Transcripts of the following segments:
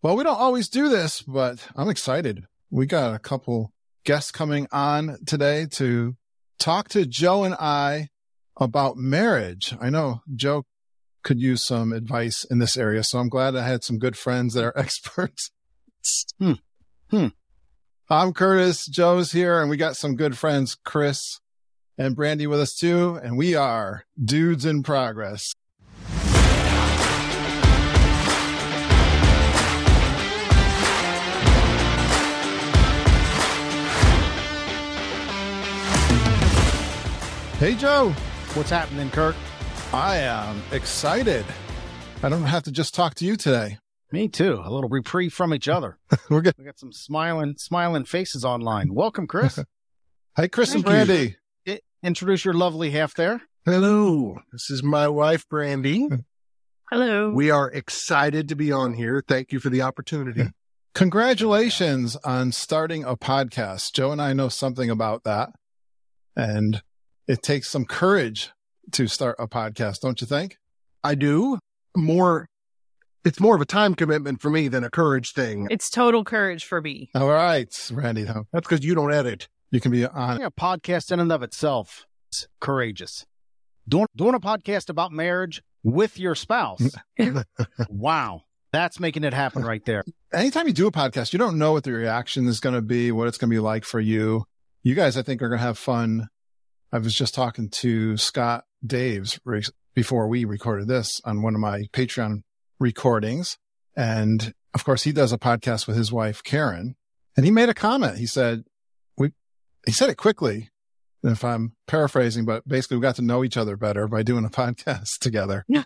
Well, we don't always do this, but I'm excited. We got a couple guests coming on today to talk to Joe and I about marriage. I know Joe could use some advice in this area, so I'm glad I had some good friends that are experts. Hmm. Hmm. I'm Curtis. Joe's here, and we got some good friends, Chris and Brandi, with us too. And we are Dudes in Progress. Hey, Joe. What's happening, Kirk? I am excited. I don't have to just talk to you today. Me too. A little reprieve from each other. We're good. We got some smiling, smiling faces online. Welcome, Chris. Hey, Chris and Thank you. Brandi. I- Introduce your lovely half there. Hello, this is my wife, Brandi. Hello. We are excited to be on here. Thank you for the opportunity. Congratulations on starting a podcast. Joe and I know something about that. And it takes some courage to start a podcast, don't you think? I do more, it's more of a time commitment for me than a courage thing. it's total courage for me. All right, Randy. That's because you don't edit. You can be on. Yeah, a podcast in and of itself is courageous. Doing, doing a podcast about marriage with your spouse. wow. That's making it happen right there. Anytime you do a podcast, you don't know what the reaction is going to be, what it's going to be like for you. You guys, I think, are going to have fun. I was just talking to Scott Daves re- before we recorded this on one of my Patreon recordings. And of course, he does a podcast with his wife, Karen. And he made a comment. He said, we, he said it quickly, if I'm paraphrasing, but basically we got to know each other better by doing a podcast together. Yeah.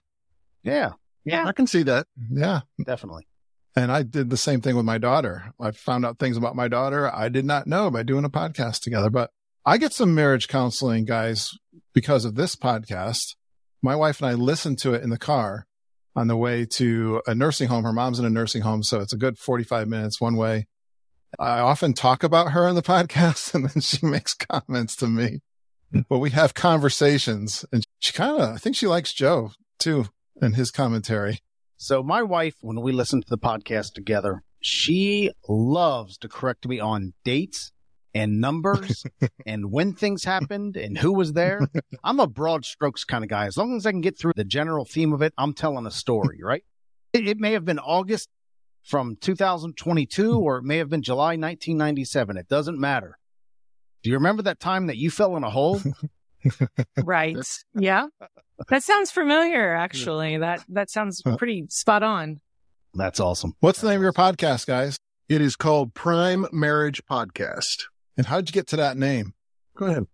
Yeah, Yeah. I can see that. Yeah. definitely. And I did the same thing with my daughter. I found out things about my daughter I did not know by doing a podcast together. But I get some marriage counseling, guys, because of this podcast. My wife and I listened to it in the car on the way to a nursing home. Her mom's in a nursing home, so it's a good 45 minutes one way. I often talk about her in the podcast and then she makes comments to me. But we have conversations and she kind of, I think she likes Joe too and his commentary. So my wife, when we listen to the podcast together, she loves to correct me on dates and numbers and when things happened and who was there. I'm a broad strokes kind of guy. As long as I can get through the general theme of it, I'm telling a story, right? It, it may have been August from 2022 or it may have been July 1997. It doesn't matter. Do you remember that time that you fell in a hole? Right. yeah. That sounds familiar, actually. That that sounds pretty spot on. That's awesome. What's the name of your podcast, guys? It is called Prime Marriage Podcast. And how'd you get to that name? Go ahead.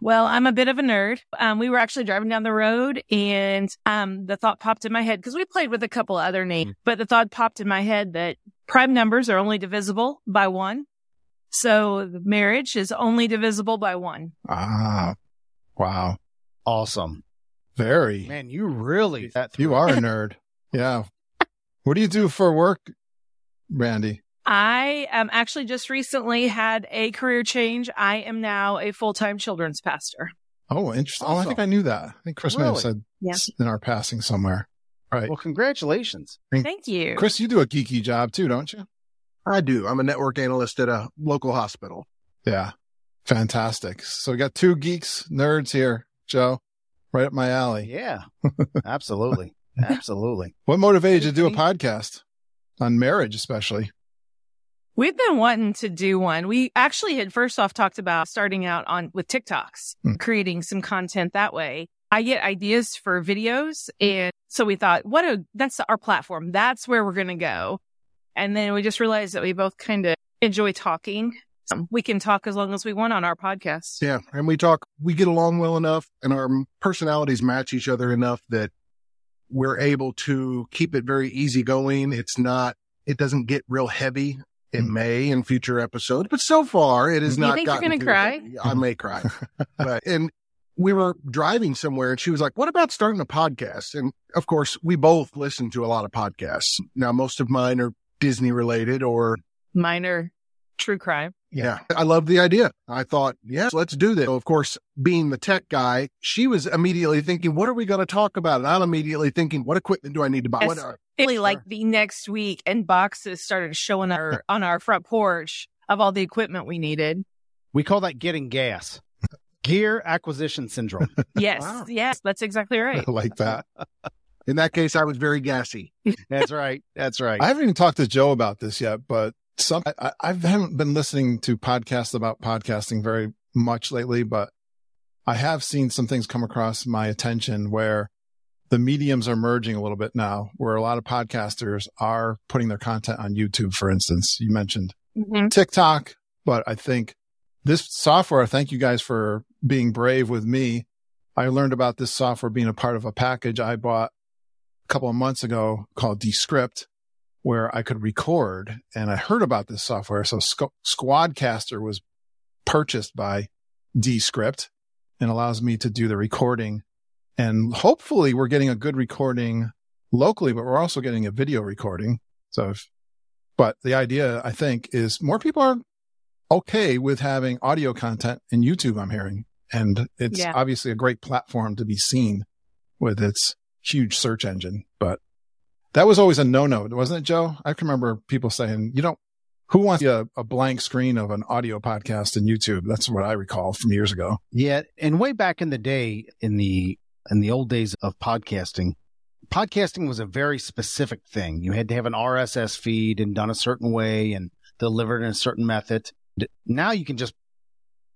Well, I'm a bit of a nerd. Um, we were actually driving down the road and um, the thought popped in my head because we played with a couple other names, but the thought popped in my head that prime numbers are only divisible by one. So marriage is only divisible by one. Ah, wow. Awesome. Very. Man, you really that You are a nerd. Yeah. What do you do for work, Randy? I am actually just recently had a career change. I am now a full time children's pastor. Oh, interesting. Oh, I think I knew that. I think Chris may have said Yeah. in our passing somewhere. Right. Well, congratulations. Thank you. Chris, you do a geeky job too, don't you? I do. I'm a network analyst at a local hospital. Yeah. Fantastic. So we got two geeks, nerds here, Joe, right up my alley. Yeah, absolutely. Absolutely. What motivated you to do a podcast on marriage, especially? We've been wanting to do one. We actually had first off talked about starting out on with TikToks, Hmm. creating some content that way. I get ideas for videos. And so we thought, what a, that's our platform. That's where we're going to go. And then we just realized that we both kind of enjoy talking. Um, we can talk as long as we want on our podcast. Yeah. And we talk, we get along well enough and our personalities match each other enough that we're able to keep it very easygoing. It's not, it doesn't get real heavy. It Mm. may in future episodes, but so far it has You not think you're gonna cry? heavy. I may cry. but, and we were driving somewhere and she was like, what about starting a podcast? And of course, we both listen to a lot of podcasts. Now, most of mine are Disney related or Minor true crime. yeah. I love the idea. I thought, yes, let's do this. So of course, being the tech guy, she was immediately thinking, what are we going to talk about? And I'm immediately thinking, what equipment do I need to buy? Yes. What are, Really, like the next week, and boxes started showing up on our front porch of all the equipment we needed. We call that getting gas. Gear acquisition syndrome. Yes, Wow. yes, that's exactly right. I like that. In that case, I was very gassy. That's right. That's right. I haven't even talked to Joe about this yet, but some I, I haven't been listening to podcasts about podcasting very much lately, but I have seen some things come across my attention where the mediums are merging a little bit now, where a lot of podcasters are putting their content on YouTube, for instance. You mentioned Mhm. TikTok, but I think this software, thank you guys for being brave with me. I learned about this software being a part of a package I bought a couple of months ago called Descript, where I could record. And I heard about this software. So Squ- Squadcaster was purchased by Descript and allows me to do the recording. And hopefully we're getting a good recording locally, but we're also getting a video recording. So if, but the idea I think is more people are okay with having audio content in YouTube, I'm hearing. And it's Yeah. obviously a great platform to be seen with its huge search engine. But that was always a no-no, wasn't it, Joe? I can remember people saying, you don't, who wants a, a blank screen of an audio podcast in YouTube? That's what I recall from years ago. Yeah, and way back in the day, in the in the old days of podcasting, podcasting was a very specific thing. You had to have an RSS feed and done a certain way and delivered in a certain method. Now you can just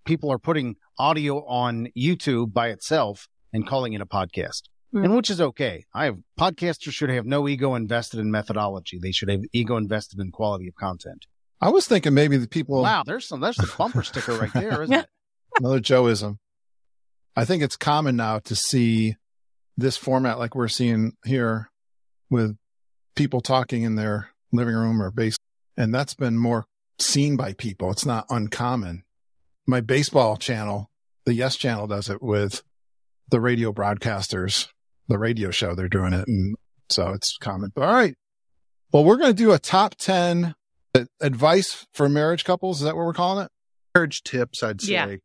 people are putting audio on YouTube by itself and calling it a podcast. Hmm. And which is okay. I have podcasters should have no ego invested in methodology. They should have ego invested in quality of content. I was thinking maybe the people, wow, there's some that's a bumper sticker right there, isn't it? another Joeism. I think it's common now to see this format like we're seeing here with people talking in their living room or base. And that's been more seen by people. It's not uncommon. My baseball channel, the Yes channel does it with the radio broadcasters, the radio show. They're doing it. And so it's common. But all right. Well, we're going to do a top 10 advice for marriage couples. Is that what we're calling it? Marriage tips, I'd say. Yeah.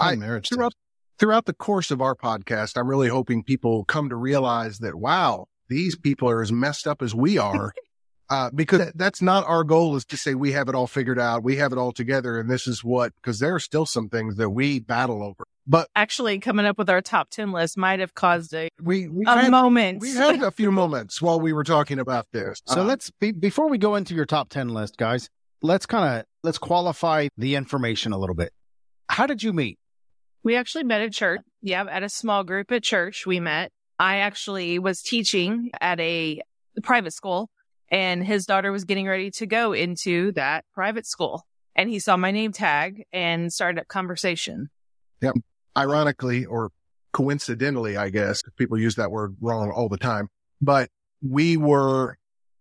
I- marriage throughout tips. Throughout the course of our podcast, I'm really hoping people come to realize that, wow, these people are as messed up as we are. uh, because that's not our goal is to say we have it all figured out. We have it all together. And this is what, because there are still some things that we battle over, but Actually, coming up with our top 10 list might have caused a, we, we, a had, moment. we had a few moments while we were talking about this. So Uh, let's be, before we go into your top 10 list, guys, let's kind of let's qualify the information a little bit. How did you meet? We actually met at church. Yeah, at a small group at church, we met. I actually was teaching at a private school, and his daughter was getting ready to go into that private school. And he saw my name tag and started a conversation. Yeah. Ironically or coincidentally, I guess people use that word wrong all the time, but we were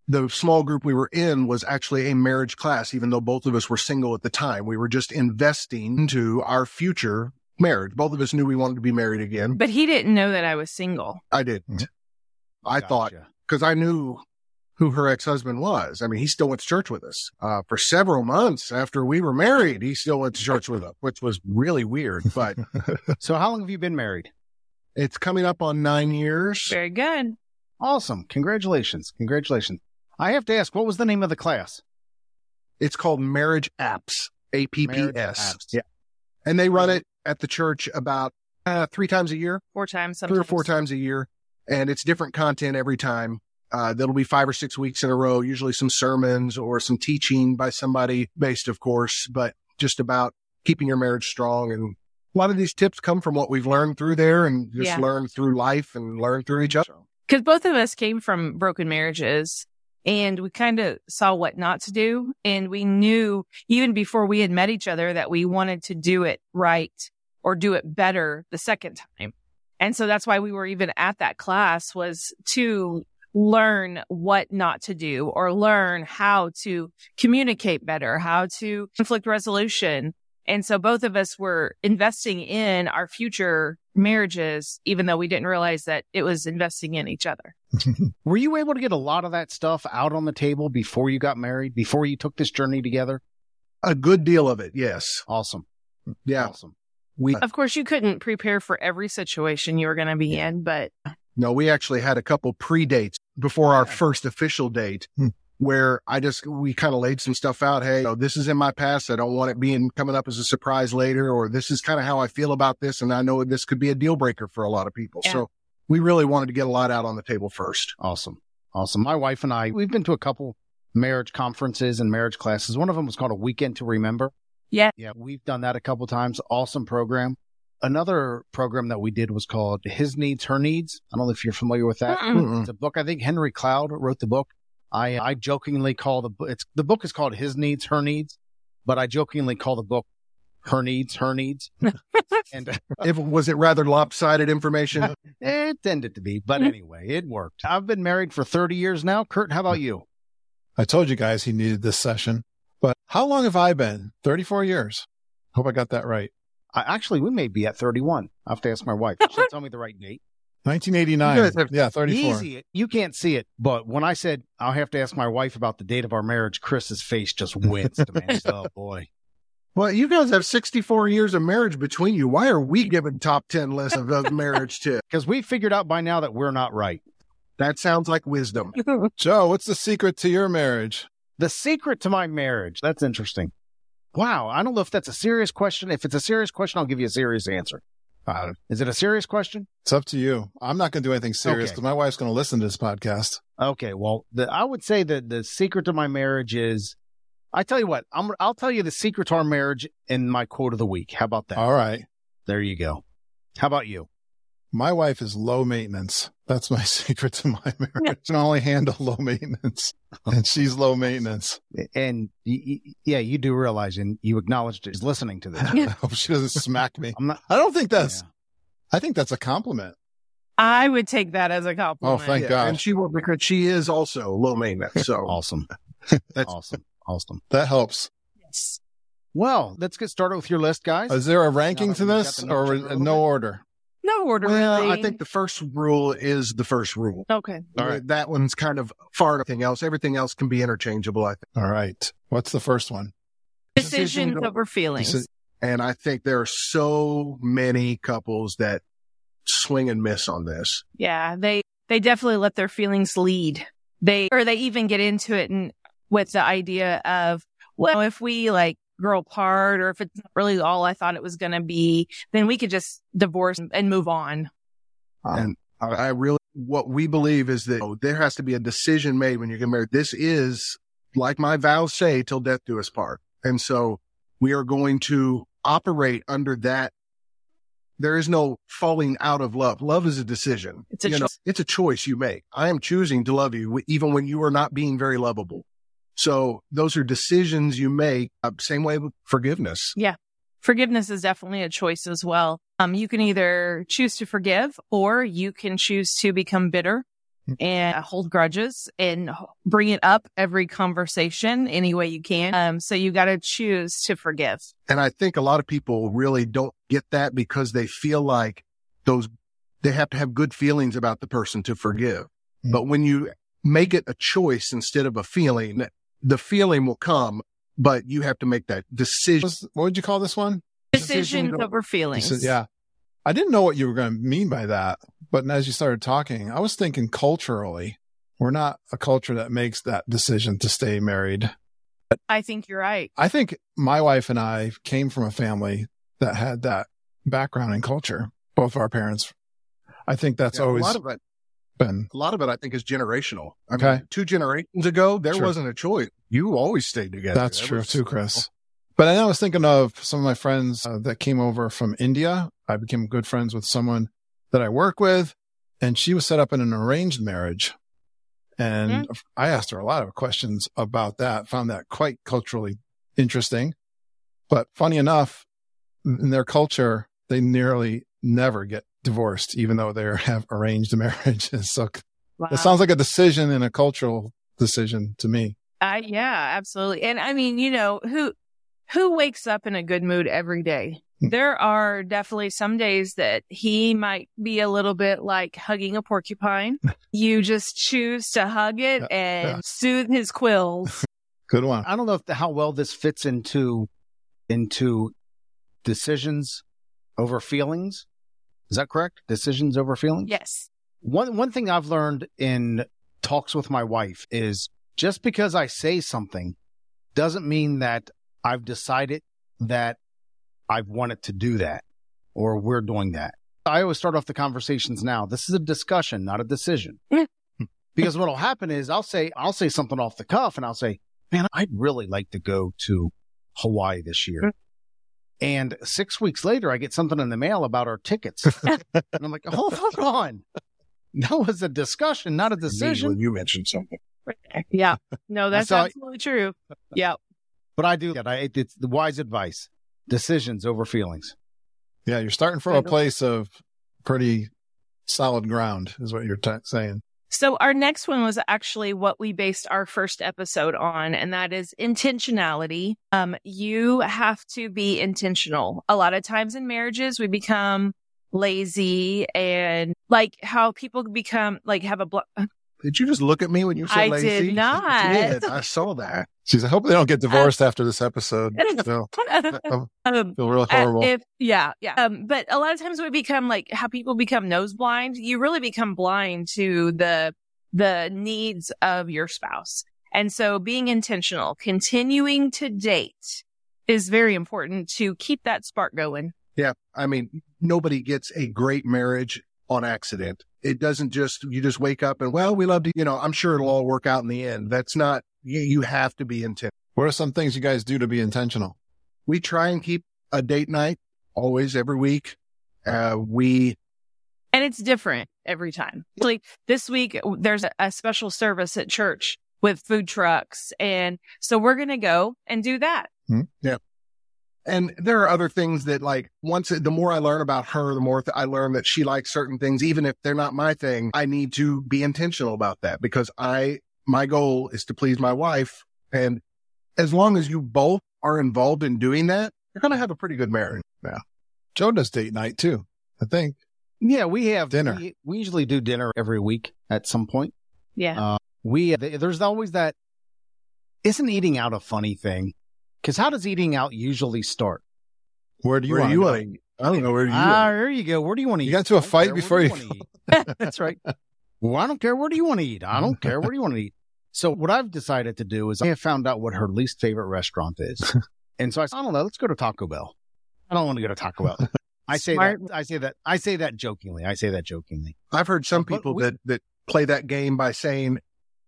the small group we were in was actually a marriage class, even though both of us were single at the time. We were just investing into our future marriage. Both of us knew we wanted to be married again. But he didn't know that I was single. I didn't. I thought because I knew who her ex-husband was. I mean, he still went to church with us uh, for several months after we were married. He still went to church with us, which was really weird, but So how long have you been married? it's coming up on nine years. Very good. Awesome. Congratulations. Congratulations. I have to ask, what was the name of the class? It's called Marriage Apps, A P P Marriage Apps. Yeah. And they run it at the church about uh, three times a year, Four times, three or four times a year. And it's different content every time. Uh, that'll be five or six weeks in a row, usually some sermons or some teaching by somebody based, of course, but just about keeping your marriage strong. And a lot of these tips come from what we've learned through there and just Yeah. learned through life and learned through each other. because both of us came from broken marriages and we kind of saw what not to do. And we knew even before we had met each other that we wanted to do it right or do it better the second time. And so that's why we were even at that class was to learn what not to do or learn how to communicate better, how to conflict resolution. And so both of us were investing in our future marriages, even though we didn't realize that it was investing in each other. Were you able to get a lot of that stuff out on the table before you got married, before you took this journey together? A good deal of it. Yes. Awesome. Yeah. Awesome. We, Of course, you couldn't prepare for every situation you were going to be in, but no, we actually had a couple pre dates before our first official date Hmm. Where I just, we kind of laid some stuff out. Hey, you know, this is in my past. I don't want it being coming up as a surprise later, or this is kind of how I feel about this. And I know this could be a deal breaker for a lot of people. Yeah. So we really wanted to get a lot out on the table first. Awesome. Awesome. My wife and I, we've been to a couple marriage conferences and marriage classes. One of them was called A Weekend to Remember. Yeah. Yeah. We've done that a couple times. Awesome program. Another program that we did was called His Needs, Her Needs. I don't know if you're familiar with that. Mm-mm. It's a book. I think Henry Cloud wrote the book. I, uh, I jokingly call the book, it's, the book is called His Needs, Her Needs, but I jokingly call the book Her Needs, Her Needs. and uh, If was it rather lopsided information? it tended to be, but anyway, it worked. I've been married for 30 years now. Kurt, how about you? I told you guys he needed this session, but how long have I been? 34 years. Hope I got that right. I, actually, we may be at 31. I have to ask my wife. She'll tell me the right date. 1989. You guys have- yeah, 34. Easy. You can't see it, but when I said I'll have to ask my wife about the date of our marriage, Chris's face just winced, man. Oh boy. well, you guys have 64 years of marriage between you. Why are we giving top 10 lists of, of marriage tips? Because we figured out by now that we're not right. That sounds like wisdom. Joe, what's the secret to your marriage? The secret to my marriage. That's interesting. Wow. I don't know if that's a serious question. If it's a serious question, I'll give you a serious answer. Uh, is it a serious question? It's up to you. I'm not going to do anything serious Okay. because my wife's going to listen to this podcast. Okay. Well, the, I would say that the secret to my marriage is, I tell you what, I'm, I'll tell you the secret to our marriage in my quote of the week. How about that? All right. There you go. How about you? My wife is low maintenance. That's my secret to my marriage. I can only handle low maintenance and she's low maintenance. And y- y- yeah, you do realize and you acknowledged is listening to this. I hope she doesn't smack me. I'm not. I don't think that's, yeah. I think that's a compliment. I would take that as a compliment. Oh, thank Yeah, God. And she will because she is also low maintenance. So awesome. That's- awesome. Awesome. That helps. Yes. Well, let's get started with your list, guys. Is there a ranking to this or notes in a little no bit. order? No order, well, really. I think the first rule is the first rule. Okay. All right. That one's kind of far everything else. Everything else can be interchangeable, I think. All right. What's the first one? Decisions Decision- over feelings. Deci- And I think there are so many couples that swing and miss on this. Yeah, they they definitely let their feelings lead. They or they even get into it and with the idea of well, if we like grow apart or if it's not really all I thought it was going to be, then we could just divorce and move on. Um, and I, I really, what we believe is that oh, there has to be a decision made when you get married. This is like my vows say, till death do us part. And so we are going to operate under that. There is no falling out of love. Love is a decision. It's a You know, choice. it's a choice you make. I am choosing to love you even when you are not being very lovable. So those are decisions you make. Uh, same way with forgiveness. Yeah. Forgiveness is definitely a choice as well. Um, you can either choose to forgive or you can choose to become bitter and hold grudges and bring it up every conversation any way you can. Um, so you got to choose to forgive. And I think a lot of people really don't get that because they feel like those, they have to have good feelings about the person to forgive. Mm. But when you make it a choice instead of a feeling, the feeling will come, but you have to make that decision. What would you call this one? Decisions Decision- over feelings. You said- yeah. I didn't know what you were going to mean by that. But as you started talking, I was thinking culturally, we're not a culture that makes that decision to stay married. I think you're right. I think my wife and I came from a family that had that background in culture. Both our parents. I think that's Yeah, always a lot of it. Been. A lot of it, I think, is generational. I Okay. mean, two generations ago, there True. wasn't a choice. You always stayed together. That's That true too, Chris. But I was thinking of some of my friends uh, that came over from India. I became good friends with someone that I work with, and she was set up in an arranged marriage. And I asked her a lot of questions about that, found that quite culturally interesting. But funny enough, in their culture, they nearly never get divorced, even though they have arranged marriages. So Wow. it sounds like a decision and a cultural decision to me. Uh, yeah, absolutely. And I mean, you know, who who wakes up in a good mood every day? Hmm. There are definitely some days that he might be a little bit like hugging a porcupine. you just choose to hug it and yeah. soothe his quills. Good one. I don't know if the, how well this fits into into decisions over feelings. Is that correct? Decisions over feelings. yes. One one thing I've learned in talks with my wife is just because I say something doesn't mean that I've decided that I've wanted to do that or we're doing that. I always start off the conversations now. This is a discussion, not a decision. Hmm. Because what'll happen is I'll say, I'll say something off the cuff and I'll say, man, I'd really like to go to Hawaii this year. Hmm. And six weeks later, I get something in the mail about our tickets. and I'm like, hold, hold on. That was a discussion, not a decision. When you mentioned something. Yeah. No, that's saw- absolutely true. Yeah. But I do that. I, it's the wise advice. Decisions over feelings. Yeah, you're starting from a place of pretty solid ground, is what you're t- saying. So our next one was actually what we based our first episode on, and that is intentionality. Um, you have to be intentional. A lot of times in marriages, we become lazy and like how people become like have a blo- Did you just look at me when you said I lazy? I did not. did. I saw that. She's, I hope they don't get divorced after this episode. So, I um, feel real horrible. if yeah, yeah. Um, but a lot of times we become like how people become nose blind. You really become blind to the the needs of your spouse. And so being intentional, continuing to date is very important to keep that spark going. Yeah. I mean, nobody gets a great marriage on accident. It doesn't just, you just wake up and, well, we love to, you know, I'm sure it'll all work out in the end. That's not, you, you have to be intent. what are some things you guys do to be intentional? We try and keep a date night always every week. Uh, we, And it's different every time. Like this week, there's a, a special service at church with food trucks. And so we're going to go and do that. Yeah. And there are other things that like once, the more I learn about her, the more th- I learn that she likes certain things, even if they're not my thing. I need to be intentional about that because I, my goal is to please my wife. And as long as you both are involved in doing that, you're going to have a pretty good marriage. Yeah. Joe does date night too, I think. Yeah, we have Dinner. We, we usually do dinner every week at some point. Yeah. Uh, we there's always that. Isn't eating out a funny thing? Because how does eating out usually start? Where do you where want you to go? want to eat? I don't know where do you Ah, want there you go. Where do you want to eat? You got to a fight before do you- eat? That's right. Well, I don't care. Where do you want to eat? I don't care. Where do you want to eat? So what I've decided to do is I have found out what her least favorite restaurant is, and so I said, I don't know. Let's go to Taco Bell. I don't want to go to Taco Bell. I say that. I say that. I say that jokingly. I say that jokingly. I've heard some But people we- that, that play that game by saying,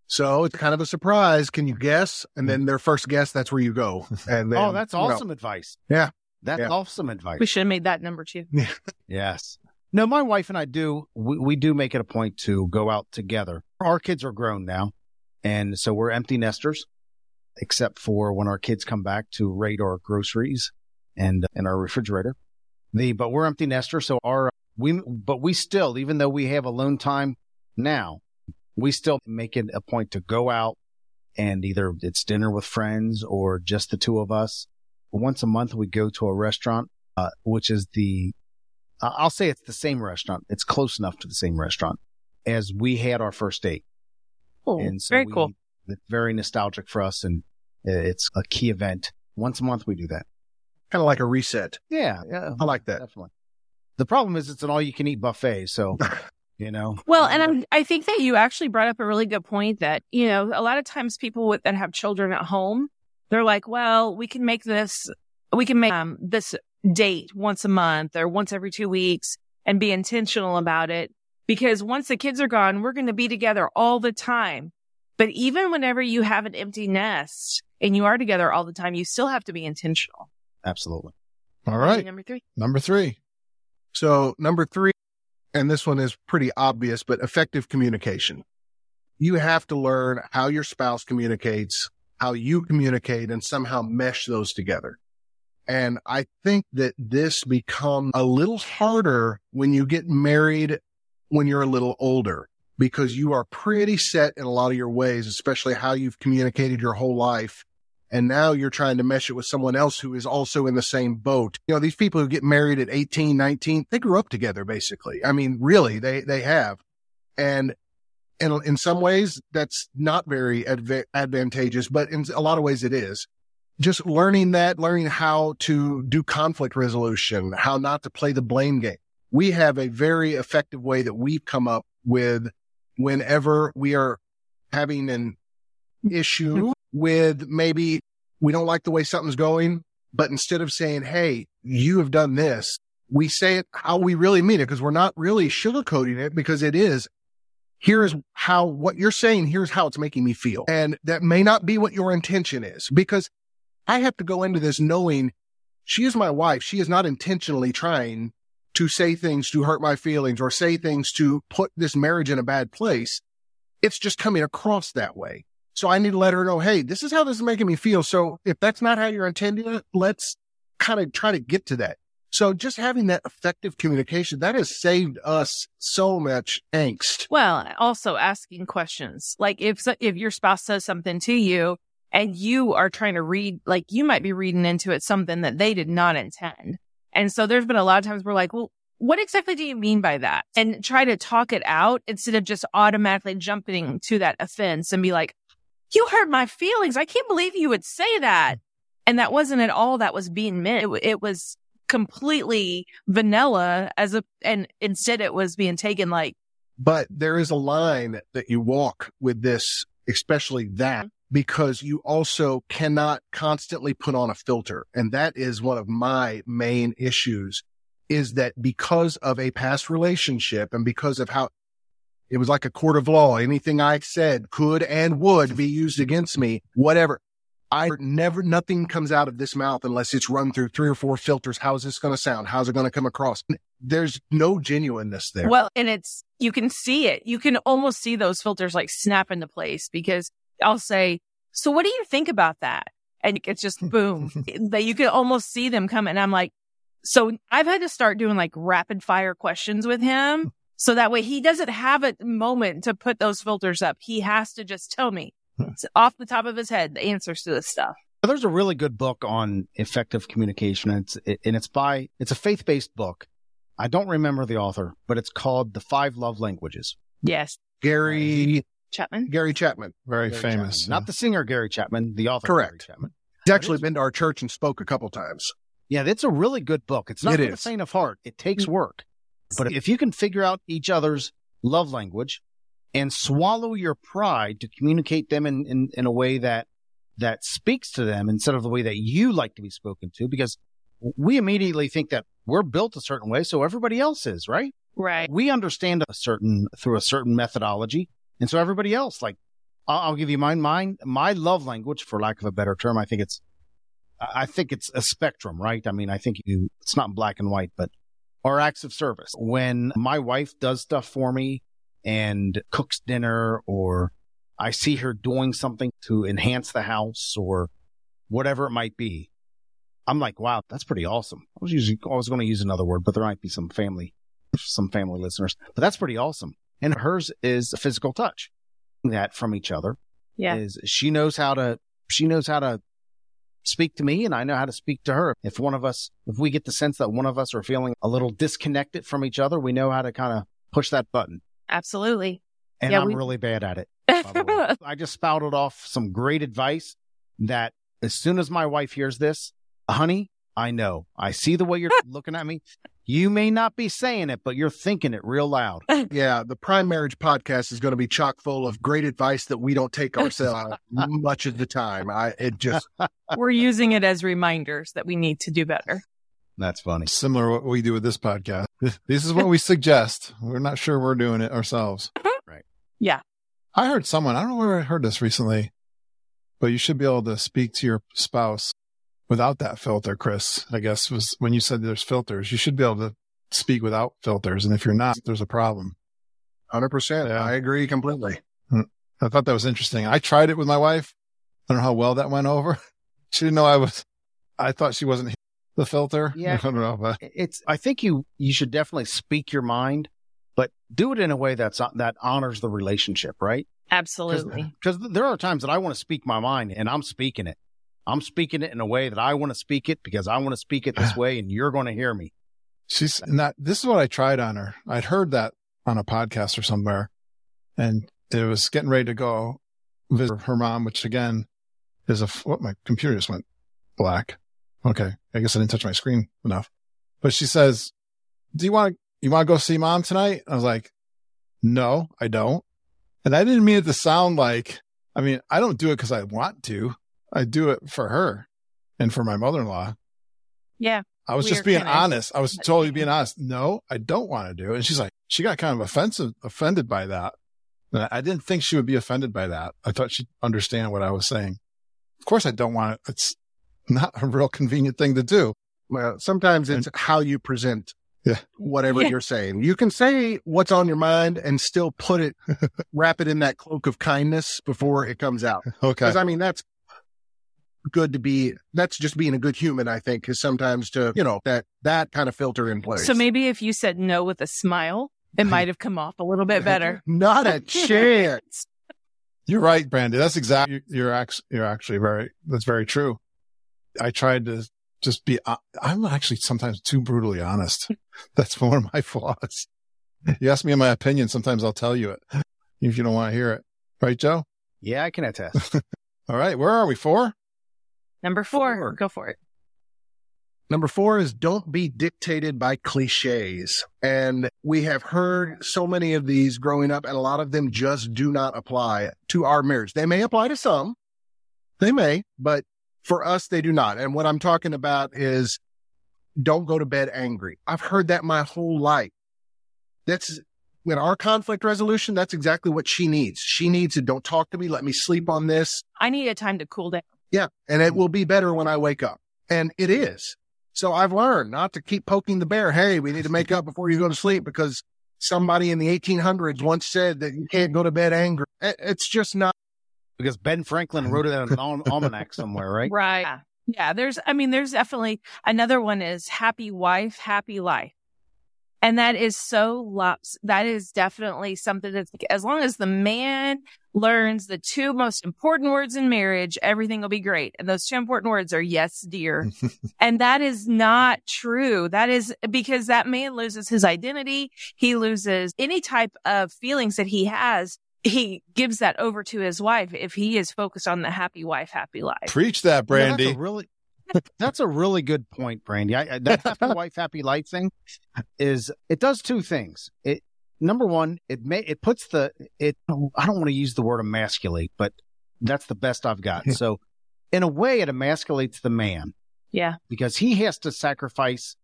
so it's kind of a surprise. Can you guess? And then their first guess, that's where you go. And then, oh, that's you know, awesome advice. Yeah. That's Yeah. awesome advice. we should have made that number two. Yes. No, my wife and I do, we, we do make it a point to go out together. Our kids are grown now. And so we're empty nesters, except for when our kids come back to raid our groceries and in our refrigerator. The, but we're empty nesters. So our, we, but we still, even though we have alone time now, we still make it a point to go out and either it's dinner with friends or just the two of us. Once a month, we go to a restaurant, uh, which is the I'll say it's the same restaurant. It's close enough to the same restaurant as we had our first date. Cool. and so Very we- cool. It's very nostalgic for us and uh, it's a key event. Once a month we do that. kind of like a reset. Yeah, yeah, I like that. definitely. The problem is it's an all you can eat buffet. So, you know, Well, and I'm, I think that you actually brought up a really good point that, you know, a lot of times people with, that have children at home, they're like, well, we can make this, we can make um, this date once a month or once every two weeks and be intentional about it. Because once the kids are gone, we're going to be together all the time. But even whenever you have an empty nest and you are together all the time, you still have to be intentional. absolutely. All right. Number three. Number three. So number three, and this one is pretty obvious, but effective communication. You have to learn how your spouse communicates, how you communicate and somehow mesh those together. And I think that this becomes a little harder when you get married when you're a little older because you are pretty set in a lot of your ways, especially how you've communicated your whole life. And now you're trying to mesh it with someone else who is also in the same boat. You know, these people who get married at 18, 19, they grew up together basically. I mean, really, they, they have. And in, in some ways that's not very adva- advantageous, but in a lot of ways it is. Just learning that, learning how to do conflict resolution, how not to play the blame game. We have a very effective way that we've come up with whenever we are having an issue mm-hmm. with maybe we don't like the way something's going, but instead of saying, Hey, you have done this, we say it how we really mean it because we're not really sugarcoating it because it is. Here's how what you're saying. Here's how it's making me feel. And that may not be what your intention is because I have to go into this knowing she is my wife. She is not intentionally trying to say things to hurt my feelings or say things to put this marriage in a bad place. It's just coming across that way. So I need to let her know, Hey, this is how this is making me feel. So if that's not how you're intending it, let's kind of try to get to that. So just having that effective communication, that has saved us so much angst. Well, also asking questions. Like if, if your spouse says something to you and you are trying to read, like you might be reading into it something that they did not intend. And so there's been a lot of times we're like, well, what exactly do you mean by that? And try to talk it out instead of just automatically jumping to that offense and be like, you hurt my feelings. I can't believe you would say that. And that wasn't at all that was being meant. It, it was completely vanilla as a, and instead it was being taken like. But there is a line that you walk with this, especially that, mm-hmm. Because you also cannot constantly put on a filter. And that is one of my main issues is that because of a past relationship and because of how it was like a court of law, anything I said could and would be used against me, whatever. I never, nothing comes out of this mouth unless it's run through three or four filters. How's this going to sound? How's it going to come across? There's no genuineness there. Well, and it's, you can see it. You can almost see those filters like snap into place because I'll say, so what do you think about that? And it's just boom that you can almost see them come. And I'm like, so I've had to start doing like rapid fire questions with him. Hmm. So that way he doesn't have a moment to put those filters up. He has to just tell me hmm. off the top of his head the answers to this stuff. There's a really good book on effective communication. And it's, and it's by, it's a faith based book. I don't remember the author, but it's called The Five Love Languages. Yes. Gary Chapman. Gary Chapman. Very Gary famous. Chapman. Not the singer Gary Chapman, the author Correct. Gary Chapman. He's actually been to our church and spoke a couple times. Yeah, it's a really good book. It's not It for the faint of heart. It takes mm. work. But if you can figure out each other's love language and swallow your pride to communicate them in, in, in a way that that speaks to them instead of the way that you like to be spoken to, because we immediately think that we're built a certain way, so everybody else is, right? Right. We understand a certain through a certain methodology, and so everybody else, like, I'll, I'll give you mine. Mine, my love language, for lack of a better term, I think it's, I think it's a spectrum, right? I mean, I think you, it's not black and white, but are acts of service. When my wife does stuff for me and cooks dinner, or I see her doing something to enhance the house, or whatever it might be, I'm like, wow, that's pretty awesome. I was usually, I was going to use another word, but there might be some family, some family listeners, but that's pretty awesome. And hers is a physical touch that from each other Yeah. is she knows how to, she knows how to speak to me and I know how to speak to her. If one of us, if we get the sense that one of us are feeling a little disconnected from each other, we know how to kind of push that button. Absolutely. And Yeah, I'm we- really bad at it. by the way. I just spouted off some great advice that as soon as my wife hears this, honey, I know. I see the way you're looking at me. You may not be saying it, but you're thinking it real loud. Yeah, the Prime Marriage podcast is going to be chock full of great advice that we don't take ourselves much of the time. I it just We're using it as reminders that we need to do better. That's funny. Similar to what we do with this podcast. This is what we suggest. We're not sure we're doing it ourselves. Right. Yeah. I heard someone, I don't know where I heard this recently, but you should be able to speak to your spouse without that filter, Chris. I guess was when you said there's filters, you should be able to speak without filters. And if you're not, there's a problem. hundred percent. Yeah. I agree completely. Hmm. I thought that was interesting. I tried it with my wife. I don't know how well that went over. She didn't know I was, I thought she wasn't the filter. Yeah. I don't know. But It's, I think you, you should definitely speak your mind, but do it in a way that's, that honors the relationship, right? Absolutely. Because there are times that I want to speak my mind and I'm speaking it. I'm speaking it in a way that I want to speak it because I want to speak it this way and you're going to hear me. she's not, this is what I tried on her. I'd heard that on a podcast or somewhere and it was getting ready to go visit her mom, which again is a, what oh, my computer just went black. Okay. I guess I didn't touch my screen enough, but she says, do you want to, you want to go see mom tonight? I was like, no, I don't. And I didn't mean it to sound like, I mean, I don't do it because I want to. I do it for her and for my mother in law. Yeah. I was just being kinda- honest. I was totally being honest. No, I don't want to do it. And she's like, she got kind of offensive, offended by that. And I- I didn't think she would be offended by that. I thought she'd understand what I was saying. Of course, I don't want it. It's not a real convenient thing to do. Well, sometimes it's how you present Yeah. whatever Yeah. you're saying. You can say what's on your mind and still put it, wrap it in that cloak of kindness before it comes out. Okay. Because I mean, that's good to be, that's just being a good human, I think, is sometimes to, you know, that, that kind of filter in place. So maybe if you said no with a smile, it might have come off a little bit better. Not a chance. You're right, Brandi. That's exactly, you're actually, you're actually very, that's very true. I tried to just be, uh, I'm actually sometimes too brutally honest. That's one of my flaws. You ask me in my opinion. Sometimes I'll tell you it if you don't want to hear it. Right, Joe? Yeah, I can attest. All right. Where are we? Four? Number four, Four. go for it. Number four is don't be dictated by cliches. And we have heard so many of these growing up, and a lot of them just do not apply to our marriage. They may apply to some, they may, but for us, they do not. And what I'm talking about is don't go to bed angry. I've heard that my whole life. That's when our conflict resolution, that's exactly what she needs. She needs to don't talk to me. Let me sleep on this. I need a time to cool down. Yeah. And it hmm. will be better when I wake up. And it is. So I've learned not to keep poking the bear. Hey, we need to make up before you go to sleep because somebody in the 1800s once said that you can't go to bed angry. It's just not. because Ben Franklin wrote it in an al- almanac somewhere, right? Right. Yeah. Yeah. There's, I mean, there's definitely another one is happy wife, happy life. And that is so lops. That is definitely something that as long as the man learns the two most important words in marriage, everything will be great. And those two important words are yes, dear. and that is not true. That is because that man loses his identity. He loses any type of feelings that he has. He gives that over to his wife if he is focused on the happy wife, happy life. Preach that, Yeah, Brandi. that's a really, that's a really good point, Brandi. I, I, that happy wife, happy life thing is it does two things. It number one, it may it puts the it. I don't want to use the word emasculate, but that's the best I've got. so, in a way, it emasculates the man Yeah. because he has to sacrifice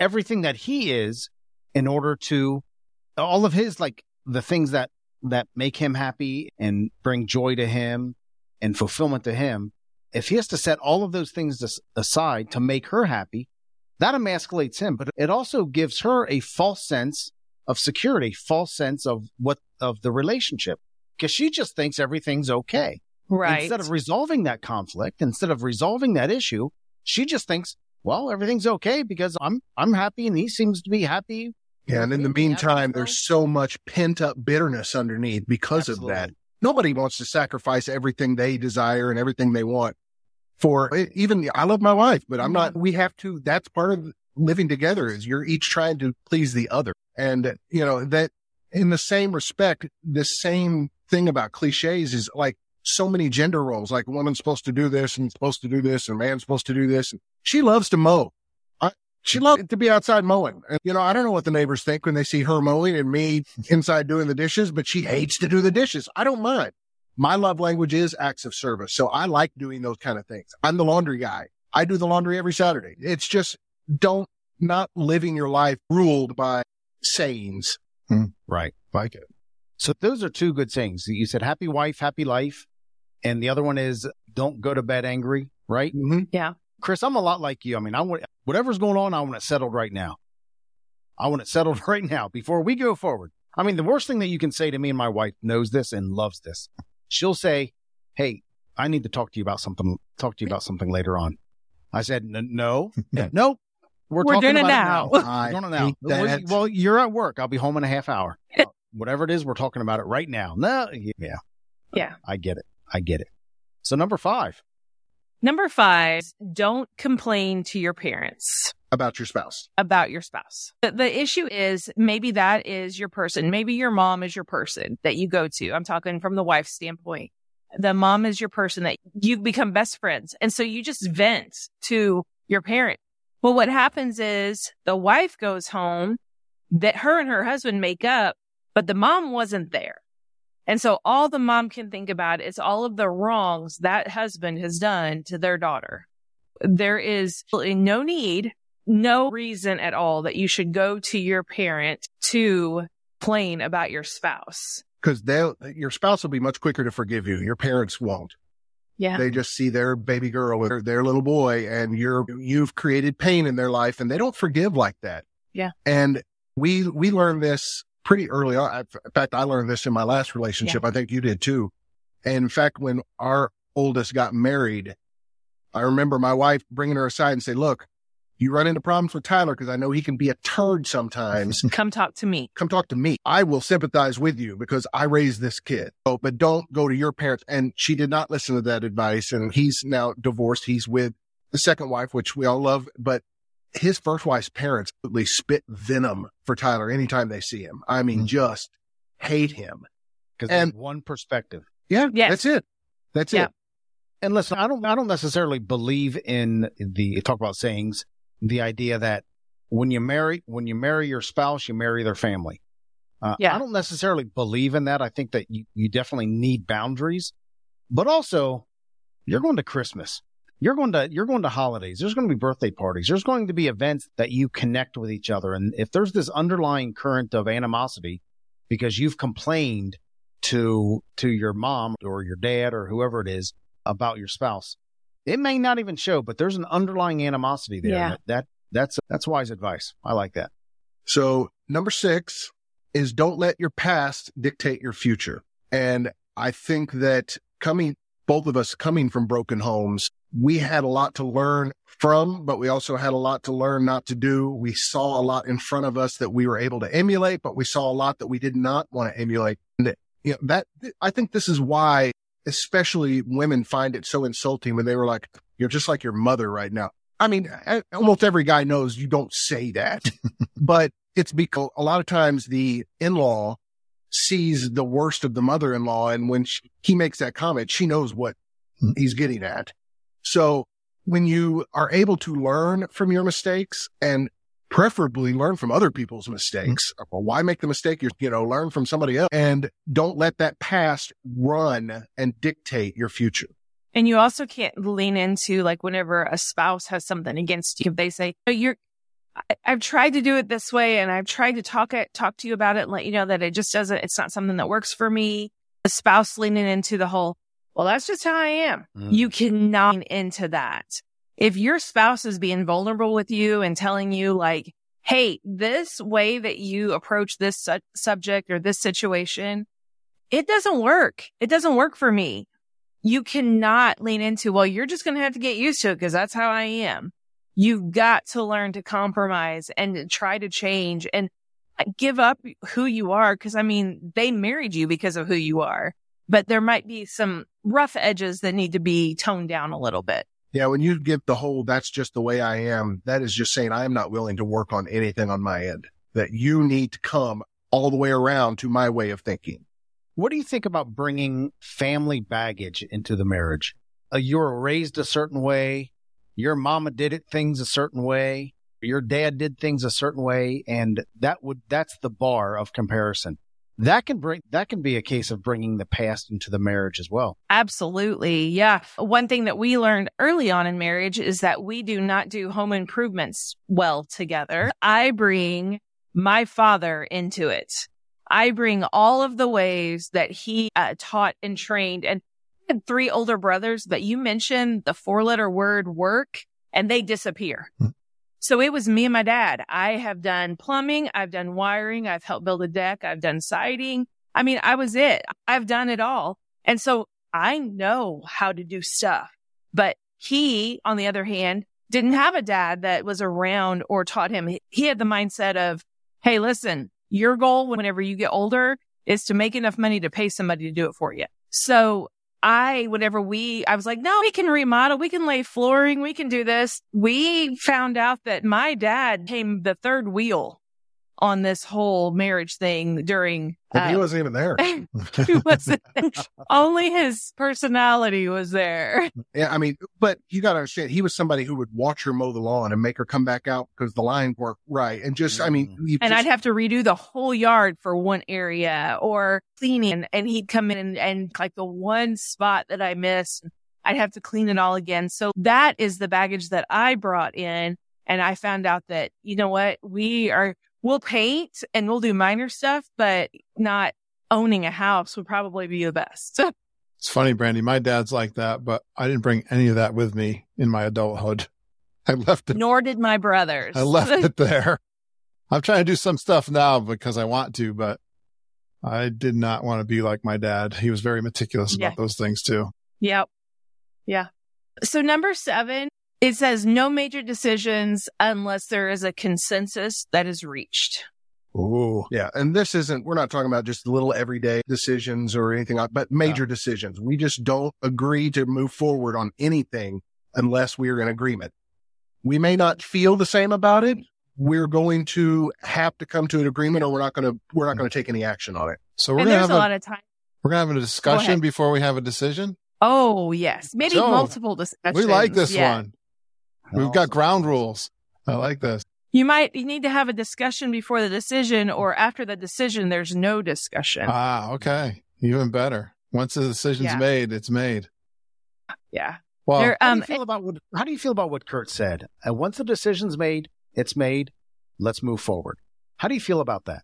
everything that he is in order to all of his like the things that that make him happy and bring joy to him and fulfillment to him if he has to set all of those things aside to make her happy that emasculates him but it also gives her a false sense of security false sense of what of the relationship because she just thinks everything's okay Right. Instead of resolving that conflict, instead of resolving that issue, she just thinks, well, everything's okay because I'm I'm happy and he seems to be happy. Yeah. And in the meantime, there's so much pent up bitterness underneath because of that. Nobody wants to sacrifice everything they desire and everything they want for even I love my wife, but I'm not, mm-hmm. we have to, that's part of living together is you're each trying to please the other. And, you know, that in the same respect, the same thing about cliches is like so many gender roles, like woman's supposed to do this and supposed to do this and man's supposed to do this. She loves to mow. I, she loves to be outside mowing. And, you know, I don't know what the neighbors think when they see her mowing and me inside doing the dishes, but she hates to do the dishes. I don't mind. My love language is acts of service. So I like doing those kind of things. I'm the laundry guy. I do the laundry every Saturday. It's just don't not living your life ruled by sayings. Right. like it. So those are two good things. You said happy wife, happy life. And the other one is don't go to bed angry, right? Mm-hmm. Chris, I'm a lot like you. I mean, I want whatever's going on, I want it settled right now. I want it settled right now before we go forward. I mean, the worst thing that you can say to me and my wife knows this and loves this. She'll say, Hey, I need to talk to you about something, talk to you about something later on. I said, "N- No, no, we're, We're talking doing it now." it now. I We're doing it now. hate Well, that. well, you're at work. I'll be home in a half hour. Whatever it is, we're talking about it right now. No, yeah, Yeah. I get it. I get it. So number five, Number five, don't complain to your parents About your spouse. about your spouse. The, the issue is maybe that is your person. Maybe your mom is your person that you go to. I'm talking from the wife's standpoint. The mom is your person that you've become best friends. And so you just vent to your parent. Well, what happens is the wife goes home that her and her husband make up, but the mom wasn't there. And so all the mom can think about is all of the wrongs that husband has done to their daughter. There is no need, no reason at all that you should go to your parent to complain about your spouse. Because they your spouse will be much quicker to forgive you. Your parents won't. Yeah. They just see their baby girl or their little boy and you're, you've created pain in their life and they don't forgive like that. Yeah. And we, we learned this pretty early on. In fact, I learned this in my last relationship. I think you did too. And in fact, when our oldest got married, I remember my wife bringing her aside and say, look, you run into problems with Tyler because I know he can be a turd sometimes. Come talk to me. Come talk to me. I will sympathize with you because I raised this kid. Oh, but don't go to your parents. And she did not listen to that advice. And he's now divorced. He's with the second wife, which we all love, but his first wife's parents literally spit venom for Tyler anytime they see him. I mean, Mm. just hate him. Because And- one perspective. Yeah. Yes. That's it. That's Yeah. it. And listen, I don't, I don't necessarily believe in the talk about sayings, the idea that when you marry, when you marry your spouse, you marry their family. Uh, Yeah. I don't necessarily believe in that. I think that you, you definitely need boundaries, but also you're going to Christmas. You're going to, you're going to holidays. There's going to be birthday parties. There's going to be events that you connect with each other. And if there's this underlying current of animosity because you've complained to, to your mom or your dad or whoever it is about your spouse, it may not even show, but there's an underlying animosity there. Yeah. That, that that's that's wise advice. I like that. So number six is don't let your past dictate your future. And I think that coming, both of us coming from broken homes, we had a lot to learn from, but we also had a lot to learn not to do. We saw a lot in front of us that we were able to emulate, but we saw a lot that we did not want to emulate. And you know, that I think this is why especially women find it so insulting when they were like, you're just like your mother right now. I mean, almost every guy knows you don't say that, but it's because a lot of times the in-law sees the worst of the mother-in-law. And when she, he makes that comment, she knows what Hmm. he's getting at. So when you are able to learn from your mistakes and preferably learn from other people's mistakes, mm-hmm. well, why make the mistake? You, you know, learn from somebody else and don't let that past run and dictate your future. And you also can't lean into like whenever a spouse has something against you, if they say, "Oh, you're, I, I've tried to do it this way and I've tried to talk it, talk to you about it and let you know that it just doesn't, it's not something that works for me. The spouse leaning into the whole, well, that's just how I am. Mm. You cannot lean into that. If your spouse is being vulnerable with you and telling you like, Hey, this way that you approach this su- subject or this situation, it doesn't work. It doesn't work for me you cannot lean into, well, you're just going to have to get used to it because that's how I am. You've got to learn to compromise and try to change and give up who you are. Cause I mean, they married you because of who you are, but there might be some rough edges that need to be toned down a little bit. Yeah. When you give the whole, that's just the way I am. That is just saying I am not willing to work on anything on my end that you need to come all the way around to my way of thinking. What do you think about bringing family baggage into the marriage? Uh, you were raised a certain way. Your mama did it things a certain way. Your dad did things a certain way. And that would, that's the bar of comparison. That can bring, that can be a case of bringing the past into the marriage as well. Absolutely. Yeah. One thing that we learned early on in marriage is that we do not do home improvements well together. I bring my father into it. I bring all of the ways that he uh, taught and trained and had three older brothers, but you mentioned the four letter word work and they disappear. So it was me and my dad. I have done plumbing. I've done wiring. I've helped build a deck. I've done siding. I mean, I was it. I've done it all. And so I know how to do stuff, but he, on the other hand, didn't have a dad that was around or taught him. He had the mindset of, Hey, listen, your goal whenever you get older is to make enough money to pay somebody to do it for you. So I, whenever we, I was like, no, we can remodel, we can lay flooring, we can do this. We found out that my dad came the third wheel on this whole marriage thing during. And he uh, wasn't even there. he wasn't only his personality was there. Yeah, I mean, but you got to understand, he was somebody who would watch her mow the lawn and make her come back out because the lines weren't right. And just, I mean, And just- I'd have to redo the whole yard for one area or cleaning. And he'd come in and, and like the one spot that I missed, I'd have to clean it all again. So that is the baggage that I brought in. And I found out that, you know what? We are, we'll paint and we'll do minor stuff, but not owning a house would probably be the best. It's funny, Brandi. My dad's like that, but I didn't bring any of that with me in my adulthood. I left it. Nor did my brothers. I left it there. I'm trying to do some stuff now because I want to, but I did not want to be like my dad. He was very meticulous Yeah. about those things too. Yep. Yeah. So number seven, it says no major decisions unless there is a consensus that is reached. Ooh. Yeah. And this isn't, we're not talking about just little everyday decisions or anything, like, but major decisions. We just don't agree to move forward on anything unless we're in agreement. We may not feel the same about it. We're going to have to come to an agreement or we're not going to, we're not going to take any action on it. So we're gonna there's have a a, lot of time. we're gonna have a discussion before we have a decision. Oh, yes. Maybe So, multiple discussions. We like this Yeah. one. We've got ground rules. I like this. You might you need to have a discussion before the decision or after the decision, there's no discussion. Ah, okay. Even better. Once the decision's Yeah. made, it's made. yeah. Well, There- How um, do you feel about what? How do you feel about what Kurt said? And once the decision's made, it's made. Let's move forward. How do you feel about that?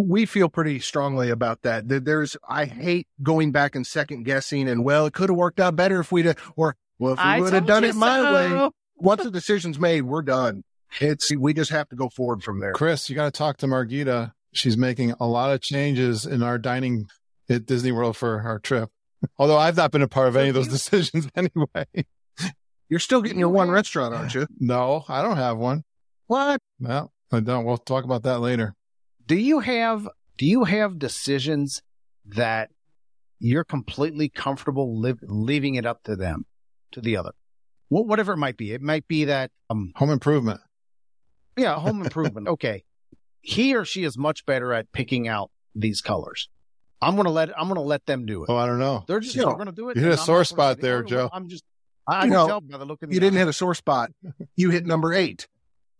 we feel pretty strongly about that. There's, I hate going back and second guessing and, well, it could have worked out better if we'd have, or, well, if we I would have done you it my way. Once the decision's made, we're done. It's, we just have to go forward from there. Chris, you got to talk to Margita. She's making a lot of changes in our dining at Disney World for our trip. Although I've not been a part of any of those decisions anyway. You're still getting your one restaurant, aren't you? No, I don't have one. What? No, I don't. We'll talk about that later. Do you have Do you have decisions that you're completely comfortable live, leaving it up to them, to the other, Wh- whatever it might be? It might be that um, Home improvement. yeah, home improvement. okay, he or she is much better at picking out these colors. I'm gonna let I'm gonna let them do it. Oh, I don't know. They're just You know, going to do it. you hit a and I'm sore spot there, "Oh, Joe." I'm just I, I You can know, tell by the look in the You didn't hit a sore spot. You hit number eight.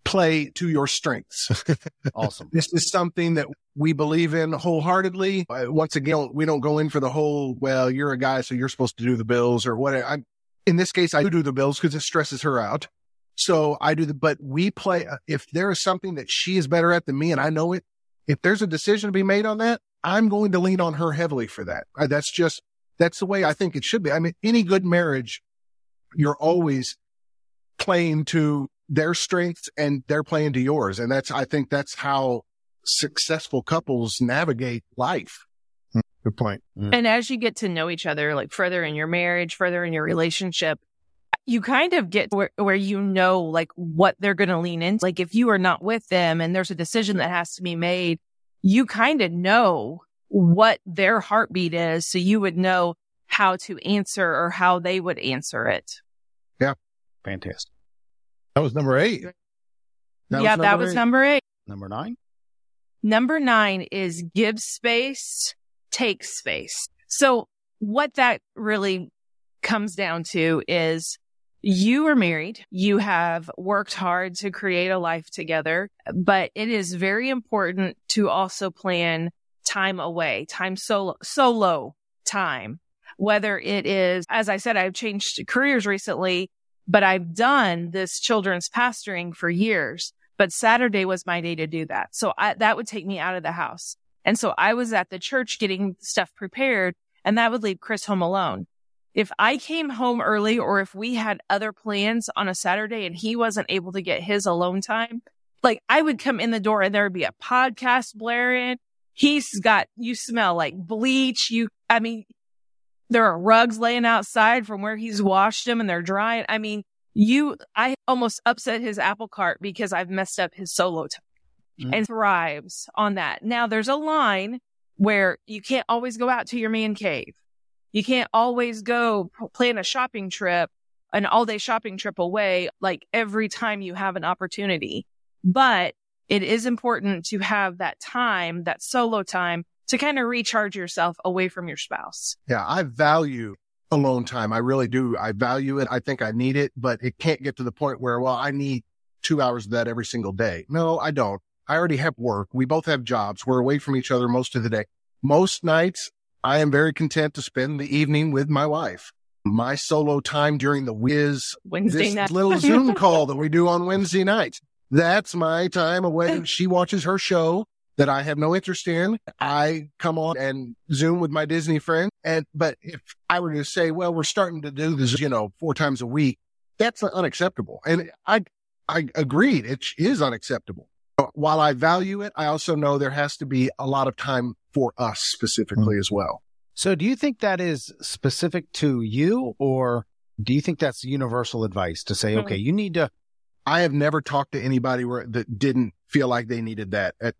Play to your strengths. awesome. This is something that we believe in wholeheartedly. Uh, Once again, we don't go in for the whole, well, you're a guy, so you're supposed to do the bills or whatever. I'm, in this case, I do the bills because it stresses her out. So I do the, but we play, uh, if there is something that she is better at than me and I know it, if there's a decision to be made on that, I'm going to lean on her heavily for that. That's just, that's the way I think it should be. I mean, any good marriage, you're always playing to their strengths and they're playing to yours. And that's, I think that's how successful couples navigate life. Good point. Mm. And as you get to know each other, like further in your marriage, further in your relationship, you kind of get where, where you know like what they're going to lean into. Like if you are not with them and there's a decision that has to be made, you kind of know what their heartbeat is. So you would know how to answer or how they would answer it. Yeah. Fantastic. That was number eight. That yeah, was that was eight. number eight. Number nine. Number nine is give space, take space. So what that really comes down to is you are married. You have worked hard to create a life together, but it is very important to also plan time away, time solo, solo time. Whether it is, as I said, I've changed careers recently, but I've done this children's pastoring for years but Saturday was my day to do that. So I, that would take me out of the house. And so I was at the church getting stuff prepared and that would leave Chris home alone. If I came home early or if we had other plans on a Saturday and he wasn't able to get his alone time, like I would come in the door and there would be a podcast blaring. He's got, you smell like bleach. You, I mean, there are rugs laying outside from where he's washed them and they're drying. I mean, you, I almost upset his apple cart because I've messed up his solo time Mhm. and thrives on that. Now there's a line where you can't always go out to your man cave. You can't always go plan a shopping trip, an all day shopping trip away, like every time you have an opportunity. But it is important to have that time, that solo time to kind of recharge yourself away from your spouse. Yeah, I value alone time. I really do. I value it. I think I need it, but it can't get to the point where, well, I need two hours of that every single day. No, I don't. I already have work. We both have jobs. We're away from each other most of the day. Most nights, I am very content to spend the evening with my wife. My solo time during the whiz, Wednesday this night. little Zoom call that we do on Wednesday nights. That's my time away. She watches her show that I have no interest in. I come on and Zoom with my Disney friend. And, but if I were to say, well, we're starting to do this, you know, four times a week, that's unacceptable. And I, I agreed. It is unacceptable. While I value it, I also know there has to be a lot of time for us specifically as well. So do you think that is specific to you or do you think that's universal advice to say, Hmm. okay, you need to, I have never talked to anybody where that didn't feel like they needed that at,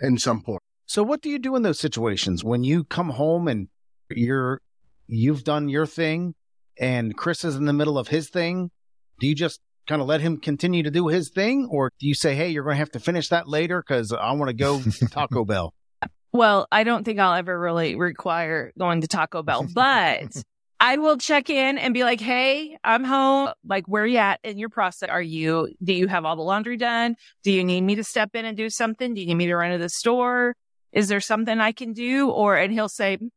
in some point. so what do you do in those situations when you come home and you're, you've done your thing and Chris is in the middle of his thing? Do you just kind of let him continue to do his thing or do you say, Hey, you're going to have to finish that later because I want to go Taco Bell? Well, I don't think I'll ever really require going to Taco Bell, but I will check in and be like, Hey, I'm home. Like, where are you at in your process? Are you, do you have all the laundry done? Do you need me to step in and do something? Do you need me to run to the store? Is there something I can do? Or, and he'll say, mm,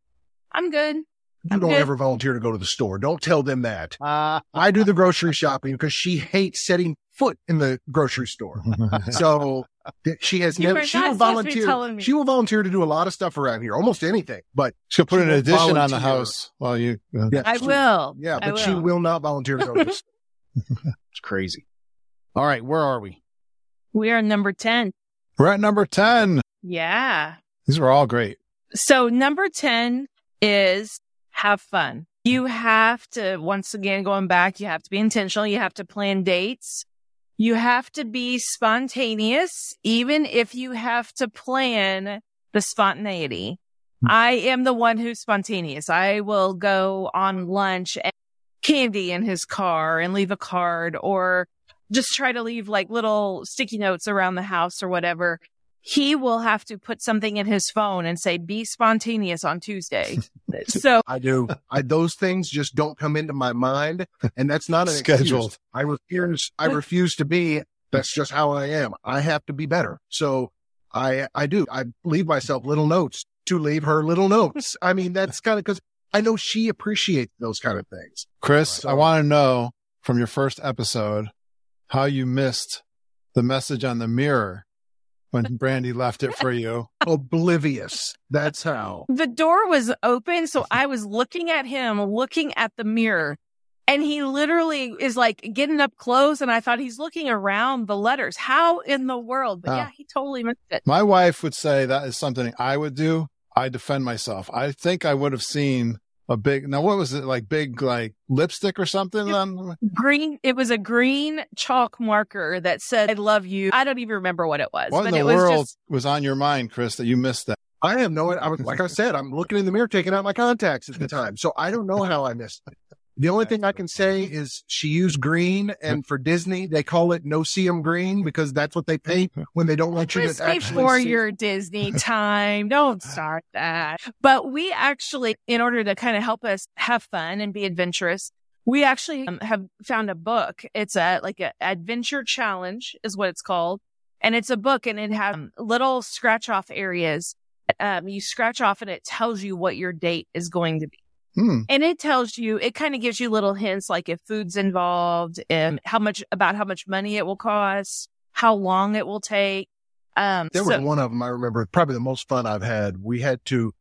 I'm good. You don't ever volunteer to go to the store. Don't tell them that. Uh, I do the grocery shopping because she hates setting foot in the grocery store. So she has You never, she will supposed to be telling volunteer. She will volunteer to do a lot of stuff around here, almost anything, but She'll put She an will addition on the house while you. uh, yeah, I she- will. Yeah, I but she will. will not volunteer to go to the store. it's crazy. All right. Where are we? We are number 10. We're at number 10. Yeah. These were all great. So number 10 is have fun. You have to, once again, going back, you have to be intentional. You have to plan dates. You have to be spontaneous, even if you have to plan the spontaneity. Hmm. I am the one who's spontaneous. I will go on lunch and candy in his car and leave a card or just try to leave like little sticky notes around the house or whatever he will have to put something in his phone and say, be spontaneous on Tuesday. so I do. I, those things just don't come into my mind. And that's not an Scheduled. excuse. I refuse, I refuse to be. That's just how I am. I have to be better. So I, I do. I leave myself little notes to leave her little notes. I mean, that's kind of because I know she appreciates those kind of things. Chris, So- I want to know from your first episode how you missed the message on the mirror when Brandi left it for you. Oblivious. That's how. the door was open. So I was looking at him, looking at the mirror. And he literally is like getting up close. And I thought he's looking around the letters. How in the world? But Oh. yeah, he totally missed it. My wife would say that is something I would do. I defend myself. I think I would have seen a big, now what was it like big, like lipstick or something on? Green. It was a green chalk marker that said, I love you. I don't even remember what it was, What in the it was world just, was on your mind, Chris, that you missed that? I have no, I was, like I said, I'm looking in the mirror, taking out my contacts at the time. So I don't know how I missed it. The only thing I can say is she used green and for Disney, they call it no seum green because that's what they paint when they don't want you Chris, to actually before see. your Disney time. Don't start that. But we actually, in order to kind of help us have fun and be adventurous, we actually um, have found a book. It's a like a adventure challenge is what it's called. And it's a book and it has um, little scratch off areas. Um, you scratch off and it tells you what your date is going to be. Hmm. And it tells you, it kind of gives you little hints like if food's involved and how much about how much money it will cost, how long it will take. Um, There so- was one of them I remember, probably the most fun I've had. We had to,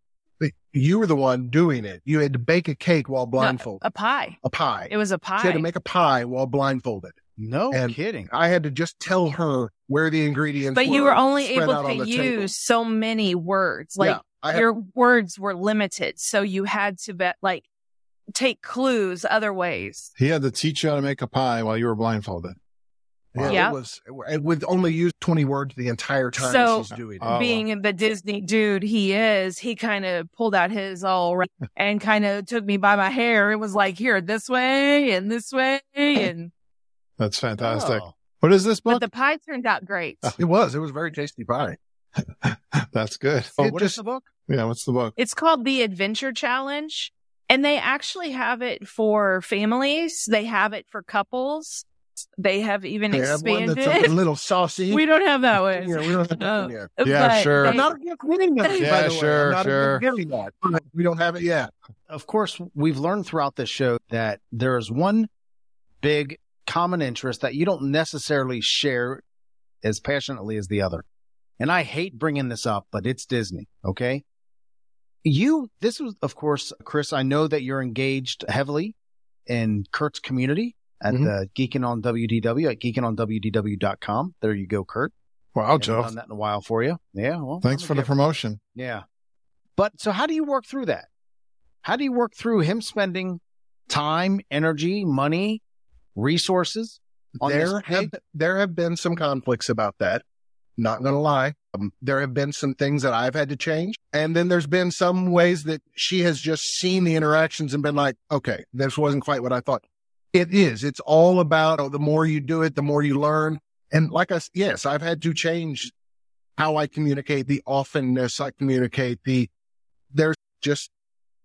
you were the one doing it. You had to bake a cake while blindfolded, a pie. a pie. It was a pie. She had to make a pie while blindfolded. No And- kidding. I had to just tell her where the ingredients But you were were only able to the table. use so many words. Like yeah, I had, your words were limited. So you had to bet, like, take clues other ways. He had to teach you how to make a pie while you were blindfolded. yeah, Yeah. it was it would only use 20 words the entire time So- she's doing it. Oh, Being the Disney dude he is, he kind of pulled out his all right and kind of took me by my hair. It was like, here, this way and this way. And That's fantastic. Oh. What is this but the pie turned out great. It was. It was very tasty pie. That's good. Oh, It what is just- the book? Yeah. What's the book? It's called the Adventure Challenge, and they actually have it for families. They have it for couples. They have even They have one expanded. that's a little saucy. we don't have that one. Yeah, we don't have that one yet. Oh, yeah, But sure. they- I'm not against winning that. Yeah, by the way. sure, I'm not sure. against getting that. We don't have it yet. Of course, we've learned throughout this show that there is one big common interest that you don't necessarily share as passionately as the other. And I hate bringing this up, but it's Disney. Okay. You, this was, of course, Chris, I know that you're engaged heavily in Kurt's community at Mhm. the Geeking on WDW at geekingonwdw.com. There you go, Kurt. Wow, Joe. done that in a while for you. Yeah. Well, Thanks for the promotion. Yeah. But so how do you work through that? How do you work through him spending time, energy, money, resources on There this have there have been some conflicts about that. Not gonna lie. Um, there have been some things that I've had to change, and then there's been some ways that she has just seen the interactions and been like, "Okay, this wasn't quite what I thought." It is. It's all about oh, the more you do it, the more you learn. And like I yes, I've had to change how I communicate, the often-ness I communicate. The there's just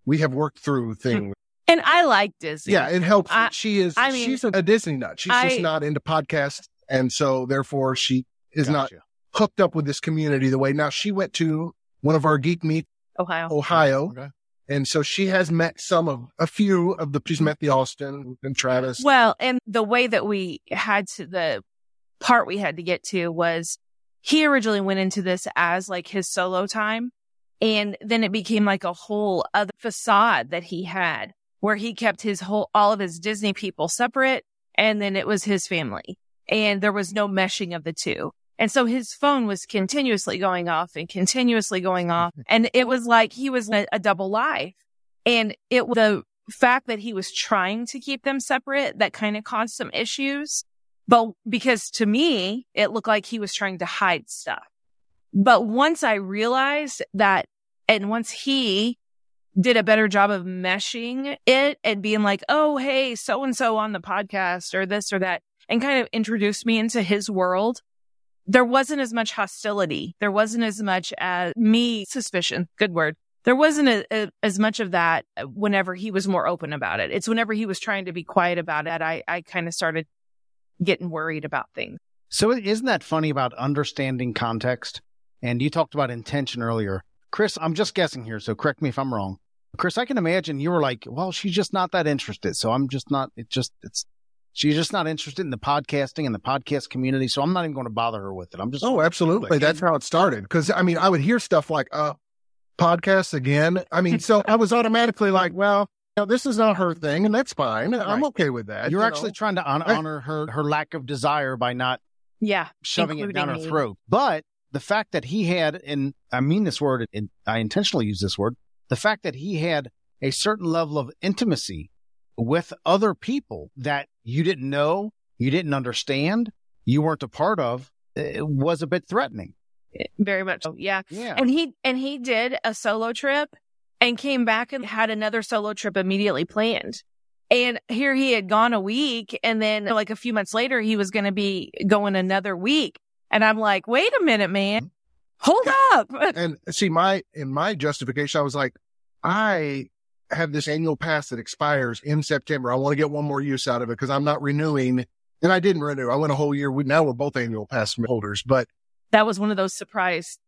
we have worked through things. and I like Disney. Yeah, it helps. I- she is. I mean, she's a, a Disney nut. She's I- just not into podcasts, and so therefore she is not Gotcha. Hooked up with this community the way. Now she went to one of our geek meet Ohio. Ohio, Okay. and so she has met some of a few of the. She's met the Austin and Travis. Well, and the way that we had to, the part we had to get to was he originally went into this as like his solo time. And then it became like a whole other facade that he had where he kept his whole, all of his Disney people separate. And then it was his family and there was no meshing of the two. And so his phone was continuously going off and continuously going off. And it was like he was a, a double life. And it was the fact that he was trying to keep them separate that kind of caused some issues. But because to me, it looked like he was trying to hide stuff. But once I realized that, and once he did a better job of meshing it and being like, oh, hey, so and so on the podcast or this or that, and kind of introduced me into his world, there wasn't as much hostility. There wasn't as much as me suspicion. Good word. There wasn't a, a, as much of that whenever he was more open about it. It's whenever he was trying to be quiet about it, I, I kind of started getting worried about things. So isn't that funny about understanding context? And you talked about intention earlier. Chris, I'm just guessing here, so correct me if I'm wrong. Chris, I can imagine you were like, well, she's just not that interested. So I'm just not, it just, it's, she's just not interested in the podcasting and the podcast community. So I'm not even going to bother her with it. I'm just, oh, absolutely. That's how it started. Because I mean, I would hear stuff like, "Uh, podcasts again." I mean, so I was automatically like, "Well, you know, this is not her thing, and that's fine. I'm okay with that." you're you actually know? trying to hon- Right. honor her, her lack of desire by not Yeah. shoving it down her throat. But the fact that he had, and I mean this word, and I intentionally use this word, the fact that he had a certain level of intimacy with other people that you didn't know, you didn't understand, you weren't a part of, it was a bit threatening. Very much. so. Yeah. Yeah. And he and he did a solo trip and came back and had another solo trip immediately planned. And here he had gone a week and then like a few months later he was going to be going another week. And I'm like, "Wait a minute, man. Mm-hmm. Hold up." and see my in my justification i was like i have this annual pass that expires in september. I want to get one more use out of it because i'm not renewing and i didn't renew. I went a whole year. We now we're both annual pass holders but that was one of those surprise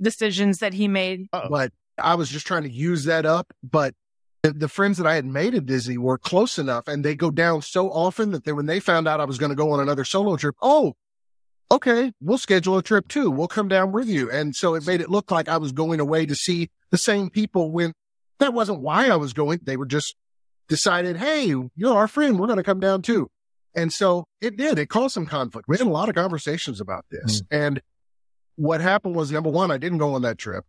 decisions that he made. But i was just trying to use that up but the, the friends that i had made at disney were close enough and they go down so often that they, when they found out i was going to go on another solo trip oh okay we'll schedule a trip too. We'll come down with you. And so it made it look like i was going away to see the same people when that wasn't why i was going. They were just decided hey you're our friend. We're going to come down too. And so it did. It caused some conflict. We had a lot of conversations about this. And what happened was number one i didn't go on that trip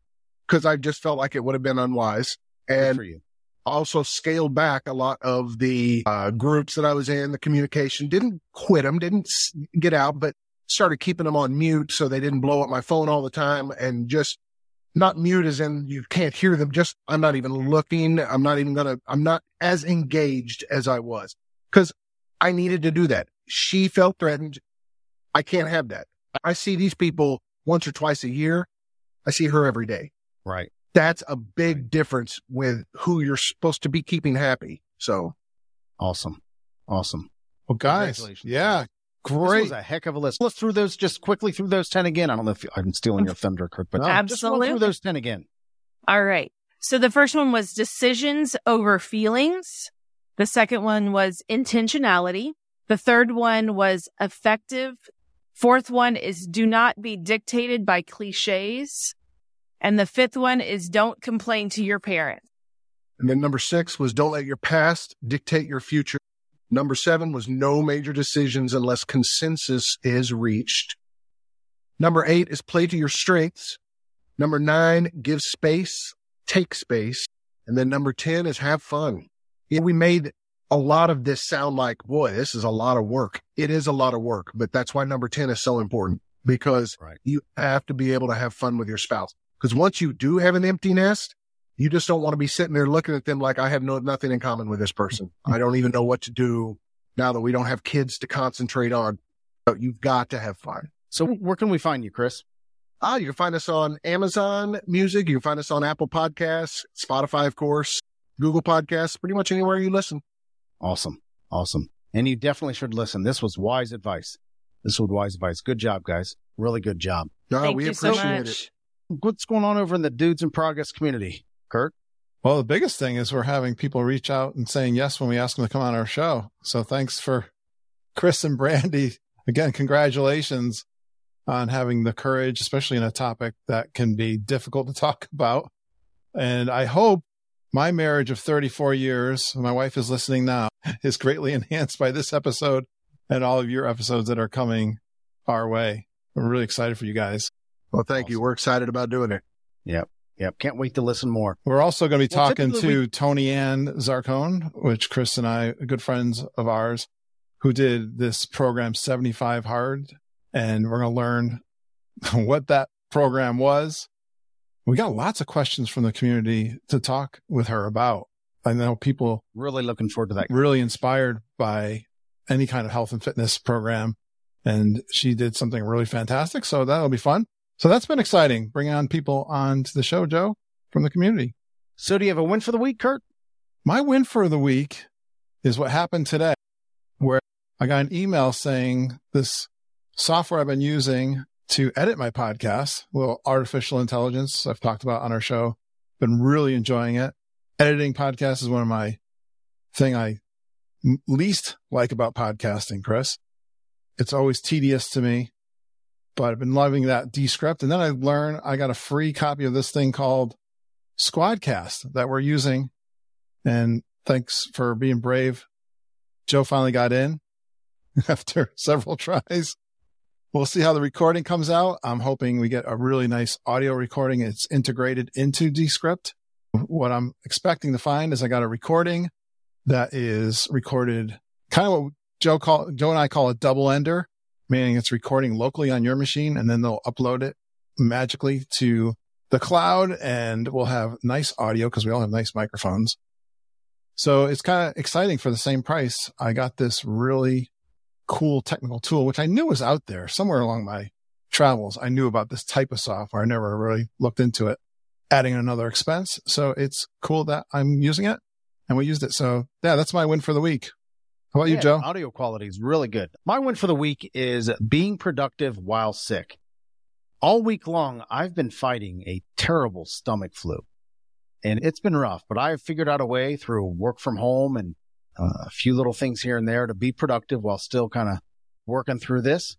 because i just felt like it would have been unwise. And also scaled back a lot of the uh, groups that I was in, the communication. Didn't quit them, didn't get out, but started keeping them on mute so they didn't blow up my phone all the time and just not mute as in you can't hear them. Just I'm not even looking. I'm not even gonna. I'm not as engaged as I was because I needed to do that. She felt threatened. I can't have that. I see these people once or twice a year. I see her every day. Right. That's a big difference with who you're supposed to be keeping happy. So Awesome. Awesome. Well, guys, Congratulations. Yeah, This great. was a heck of a list. Let's through those just quickly through those 10 again. I don't know if I'm stealing your thunder, Kurt, but No. just Absolutely. through those 10 again. All right. So the first one was decisions over feelings. The second one was intentionality. The third one was effective. Fourth one is do not be dictated by cliches. And the fifth one is don't complain to your parents. And then number six was don't let your past dictate your future. Number seven was no major decisions unless consensus is reached. Number eight is play to your strengths. Number nine, give space, take space. And then number 10 is have fun. Yeah, we made a lot of this sound like, boy, this is a lot of work. It is a lot of work, but that's why number 10 is so important because Right. you have to be able to have fun with your spouse. Because once you do have an empty nest, you just don't want to be sitting there looking at them like I have no nothing in common with this person. I don't even know what to do now that we don't have kids to concentrate on. But you've got to have fun. So where can we find you, Chris? Ah, you can find us on Amazon Music. You can find us on Apple Podcasts, Spotify, of course, Google Podcasts, pretty much anywhere you listen. Awesome. Awesome. And you definitely should listen. This was wise advice. This was wise advice. Good job, guys. Really good job. No, Thank we you so appreciate much. it. What's going on over in the Dudes in Progress community, Kurt? Well, the biggest thing is we're having people reach out and saying yes when we ask them to come on our show. So thanks for Chris and Brandi. Again, congratulations on having the courage, especially in a topic that can be difficult to talk about. And I hope my marriage of 34 years, my wife is listening now, is greatly enhanced by this episode and all of your episodes that are coming our way. I'm really excited for you guys. Well, thank you. We're excited about doing it. Yep. Can't wait to listen more. We're also going to be Well, talking to we- Tony Ann Zarcone, which Chris and I, good friends of ours, who did this program 75 Hard. And we're going to learn what that program was. We got lots of questions from the community to talk with her about. I know people Really looking forward to that. really inspired by any kind of health and fitness program. And she did something really fantastic. So that'll be fun. So that's been exciting, bringing on people onto the show, Joe, from the community. So do you have a win for the week, Kurt? My win for the week is what happened today, where I got an email saying this software I've been using to edit my podcast, a little artificial intelligence I've talked about on our show, been really enjoying it. Editing podcasts is one of my thing I least like about podcasting, Chris. It's always tedious to me, but I've been loving that Descript. And then I learned I got a free copy of this thing called Squadcast that we're using and thanks for being brave. Joe finally got in after several tries. We'll see how the recording comes out. I'm hoping we get a really nice audio recording. It's integrated into Descript. What I'm expecting to find is I got a recording that is recorded kind of what Joe call Joe and I call a double ender, meaning it's recording locally on your machine and then they'll upload it magically to the cloud and we'll have nice audio because we all have nice microphones. So it's kind of exciting for the same price. I got this really cool technical tool, which I knew was out there somewhere along my travels. I knew about this type of software. I never really looked into it, adding another expense. So it's cool that I'm using it and we used it. So yeah, that's my win for the week. How about you, Yeah, Joe? Audio quality is really good. My win for the week is being productive while sick. All week long, I've been fighting a terrible stomach flu and it's been rough, but I've figured out a way through work from home and uh, a few little things here and there to be productive while still kind of working through this.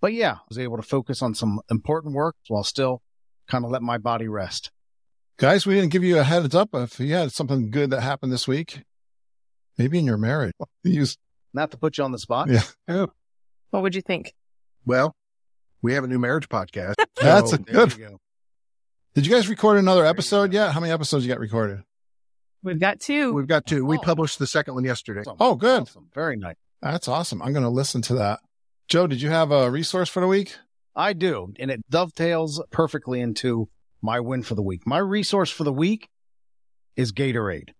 But yeah, I was able to focus on some important work while still kind of let my body rest. Guys, we didn't give you a heads up if you had something good that happened this week. Maybe in your marriage. Use Not to put you on the spot. Yeah. Oh. What would you think? Well, we have a new marriage podcast. That's So a good. you go. Did you guys record another There episode go. yet? How many episodes you got recorded? We've got two. we've got two. We Oh. published the second one yesterday. Awesome. Oh, good. Awesome. Very nice. That's awesome. I'm going to listen to that. Joe, did you have a resource for the week? I do. And it dovetails perfectly into my win for the week. My resource for the week is Gatorade.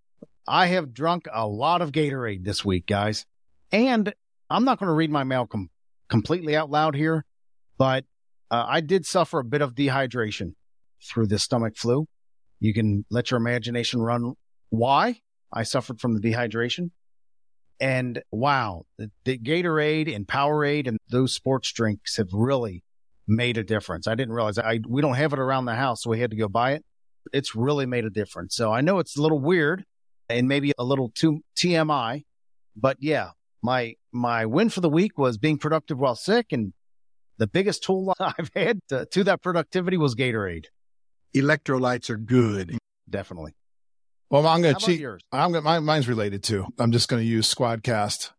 I have drunk a lot of Gatorade this week, guys. And I'm not going to read my mail com- completely out loud here, but uh, I did suffer a bit of dehydration through this stomach flu. You can let your imagination run why I suffered from the dehydration. And wow, the, the Gatorade and Powerade and those sports drinks have really made a difference. I didn't realize I we don't have it around the house, so we had to go buy it. It's really made a difference. So I know it's a little weird and maybe a little too TMI, but yeah, my my win for the week was being productive while sick, and the biggest tool I've had to, to that productivity was Gatorade. Electrolytes are good. Definitely. Well, I'm going to cheat. yours? I'm going to, mine's related too. I'm just going to use Squadcast.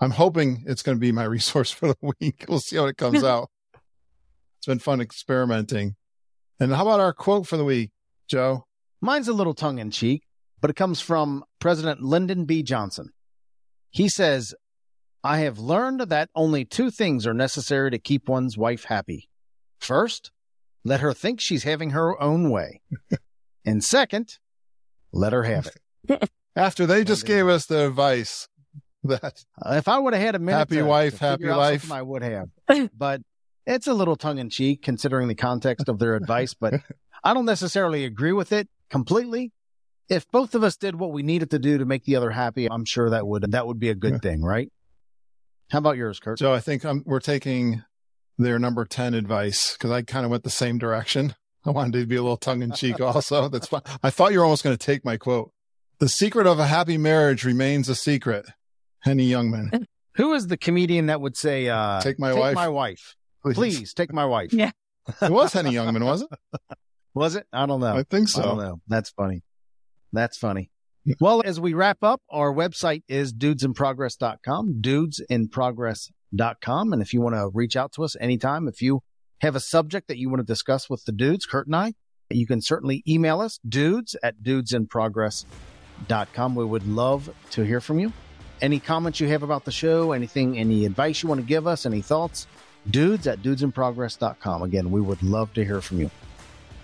I'm hoping it's going to be my resource for the week. We'll see how it comes out. It's been fun experimenting. And how about our quote for the week, Joe? Mine's a little tongue in cheek, but it comes from President Lyndon B. Johnson. He says, I have learned that only two things are necessary to keep one's wife happy. First, let her think she's having her own way. and second, let her have it. After they just gave us the advice that Uh, if I would have had a minute, Happy to- wife, to happy life. I would have. But it's a little tongue in cheek considering the context of their advice. But I don't necessarily agree with it completely. If both of us did what we needed to do to make the other happy, I'm sure that would that would be a good thing, right? How about yours, Kurt? So I think i we're taking their number 10 advice because I kind of went the same direction. I wanted to be a little tongue in cheek also. That's fine. I thought you were almost going to take my quote. The secret of a happy marriage remains a secret. Henny Youngman. Who is the comedian that would say, uh, Take my wife. my wife, please take my wife"? Yeah. It was Henny Youngman, was it? Was it? I don't know. I think I don't so. know. That's funny. That's funny. Well, as we wrap up, our website is dudesinprogress.com, dudesinprogress.com. And if you want to reach out to us anytime, if you have a subject that you want to discuss with the dudes, Kurt and I, you can certainly email us, dudes at dudesinprogress.com. We would love to hear from you. Any comments you have about the show, anything, any advice you want to give us, any thoughts, dudes at dudesinprogress.com. Again, we would love to hear from you.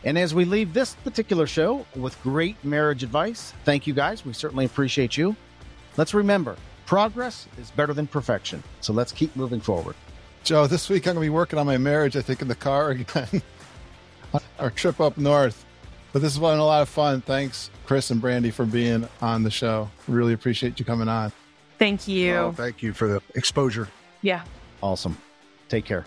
And as we leave this particular show with great marriage advice, thank you guys. We certainly appreciate you. Let's remember progress is better than perfection. So let's keep moving forward. Joe, this week I'm going to be working on my marriage, I think, in the car again. Our trip up north. But this has been a lot of fun. Thanks, Chris and Brandi, for being on the show. Really appreciate you coming on. Thank you. Oh, thank you for the exposure. yeah. Awesome. Take care.